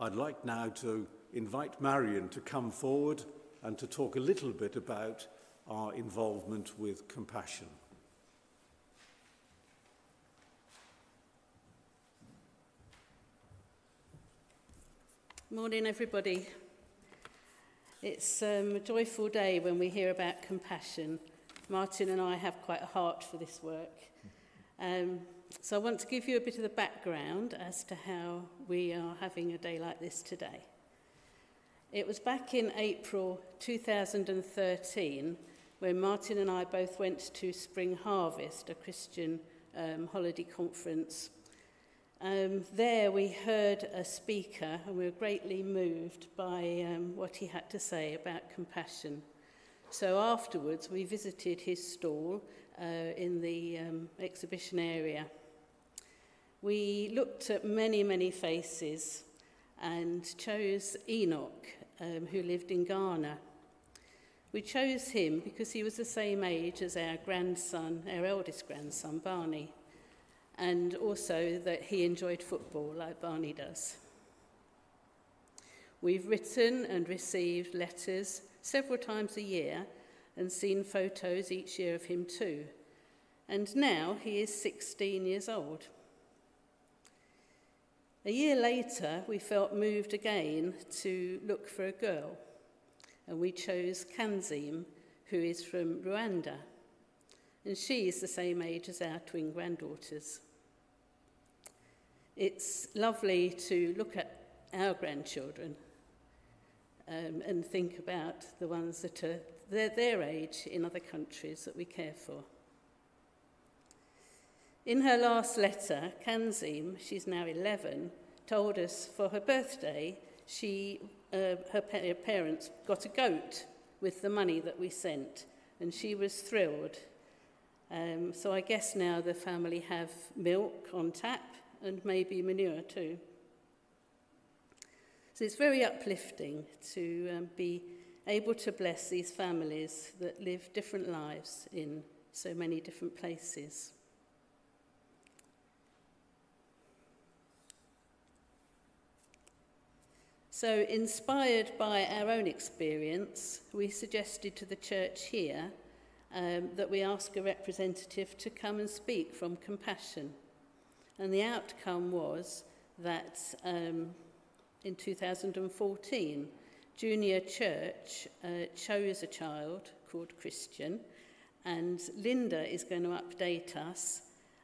I'd like now to invite Marion to come forward and to talk a little bit about our involvement with compassion. Morning, everybody. It's um, a joyful day when we hear about compassion. Martin and I have quite a heart for this work. Um, so I want to give you a bit of the background as to how we are having a day like this today. It was back in April 2013 when Martin and I both went to Spring Harvest, a Christian um, holiday conference. Um, there we heard a speaker and we were greatly moved by um, what he had to say about compassion. So afterwards we visited his stall uh, in the um, exhibition area we looked at many, many faces and chose Enoch, um, who lived in Ghana. We chose him because he was the same age as our grandson, our eldest grandson, Barney, and also that he enjoyed football like Barney does. We've written and received letters several times a year and seen photos each year of him too. And now he is 16 years old. A year later, we felt moved again to look for a girl, and we chose Kanzim, who is from Rwanda, and she is the same age as our twin granddaughters. It's lovely to look at our grandchildren um, and think about the ones that are their, their age in other countries that we care for. In her last letter, Kanzim, she's now 11, told us for her birthday, she, uh, her pa parents got a goat with the money that we sent, and she was thrilled. Um, so I guess now the family have milk on tap and maybe manure too. So it's very uplifting to um, be able to bless these families that live different lives in so many different places. So, inspired by our own experience, we suggested to the church here um, that we ask a representative to come and speak from compassion. And the outcome was that um, in 2014, Junior Church uh, chose a child called Christian, and Linda is going to update us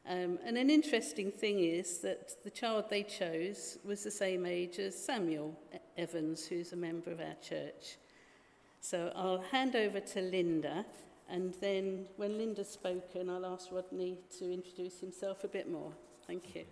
Um, and an interesting thing is that the child they chose was the same age as Samuel Evans, who's a member of our church. So I'll hand over to Linda, and then when Linda's spoken, I'll ask Rodney to introduce himself a bit more. Thank you.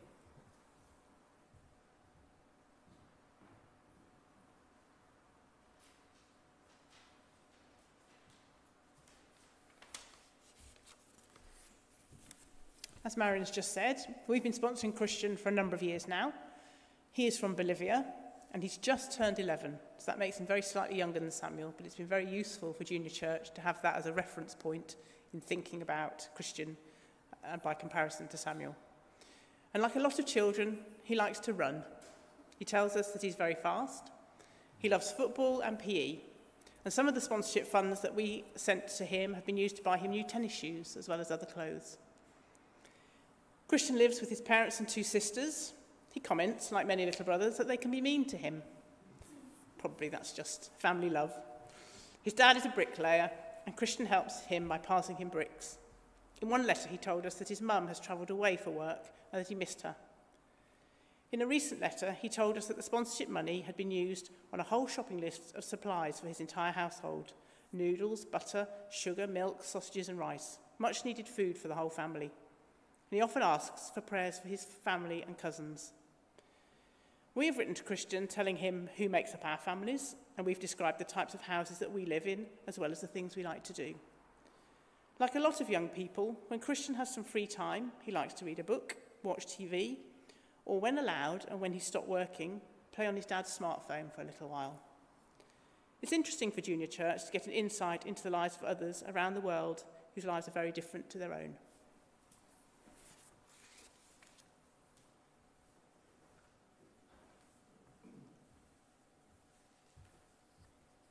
as Marin's just said, we've been sponsoring Christian for a number of years now. He is from Bolivia, and he's just turned 11, so that makes him very slightly younger than Samuel, but it's been very useful for Junior Church to have that as a reference point in thinking about Christian uh, by comparison to Samuel. And like a lot of children, he likes to run. He tells us that he's very fast. He loves football and PE. And some of the sponsorship funds that we sent to him have been used to buy him new tennis shoes as well as other clothes. Christian lives with his parents and two sisters. He comments, like many little brothers, that they can be mean to him. Probably that's just family love. His dad is a bricklayer, and Christian helps him by passing him bricks. In one letter, he told us that his mum has travelled away for work and that he missed her. In a recent letter, he told us that the sponsorship money had been used on a whole shopping list of supplies for his entire household noodles, butter, sugar, milk, sausages, and rice. Much needed food for the whole family and he often asks for prayers for his family and cousins. We have written to Christian telling him who makes up our families, and we've described the types of houses that we live in, as well as the things we like to do. Like a lot of young people, when Christian has some free time, he likes to read a book, watch TV, or when allowed and when he's stopped working, play on his dad's smartphone for a little while. It's interesting for junior church to get an insight into the lives of others around the world whose lives are very different to their own.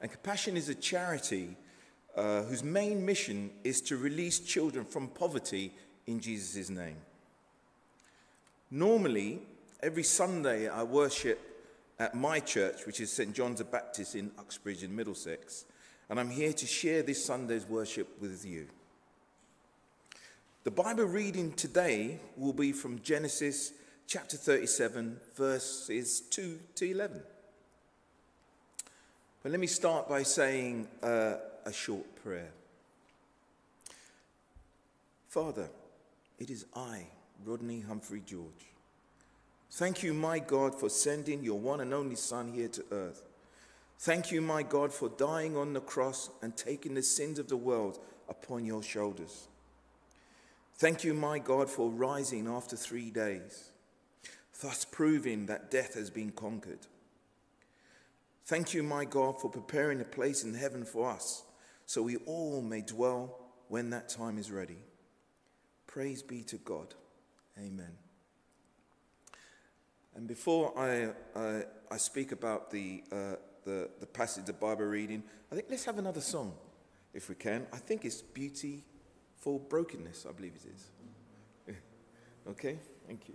And Compassion is a charity uh, whose main mission is to release children from poverty in Jesus' name. Normally, every Sunday I worship at my church, which is St. John's the Baptist in Uxbridge in Middlesex, and I'm here to share this Sunday's worship with you. The Bible reading today will be from Genesis chapter 37, verses 2 to 11. But let me start by saying uh, a short prayer. Father, it is I Rodney Humphrey George. Thank you, my God, for sending your one and only Son here to earth. Thank you, my God, for dying on the cross and taking the sins of the world upon your shoulders. Thank you, my God, for rising after three days, thus proving that death has been conquered. Thank you, my God, for preparing a place in heaven for us so we all may dwell when that time is ready. Praise be to God. Amen. And before I, I, I speak about the, uh, the, the passage of Bible reading, I think let's have another song, if we can. I think it's Beauty for Brokenness, I believe it is. okay, thank you.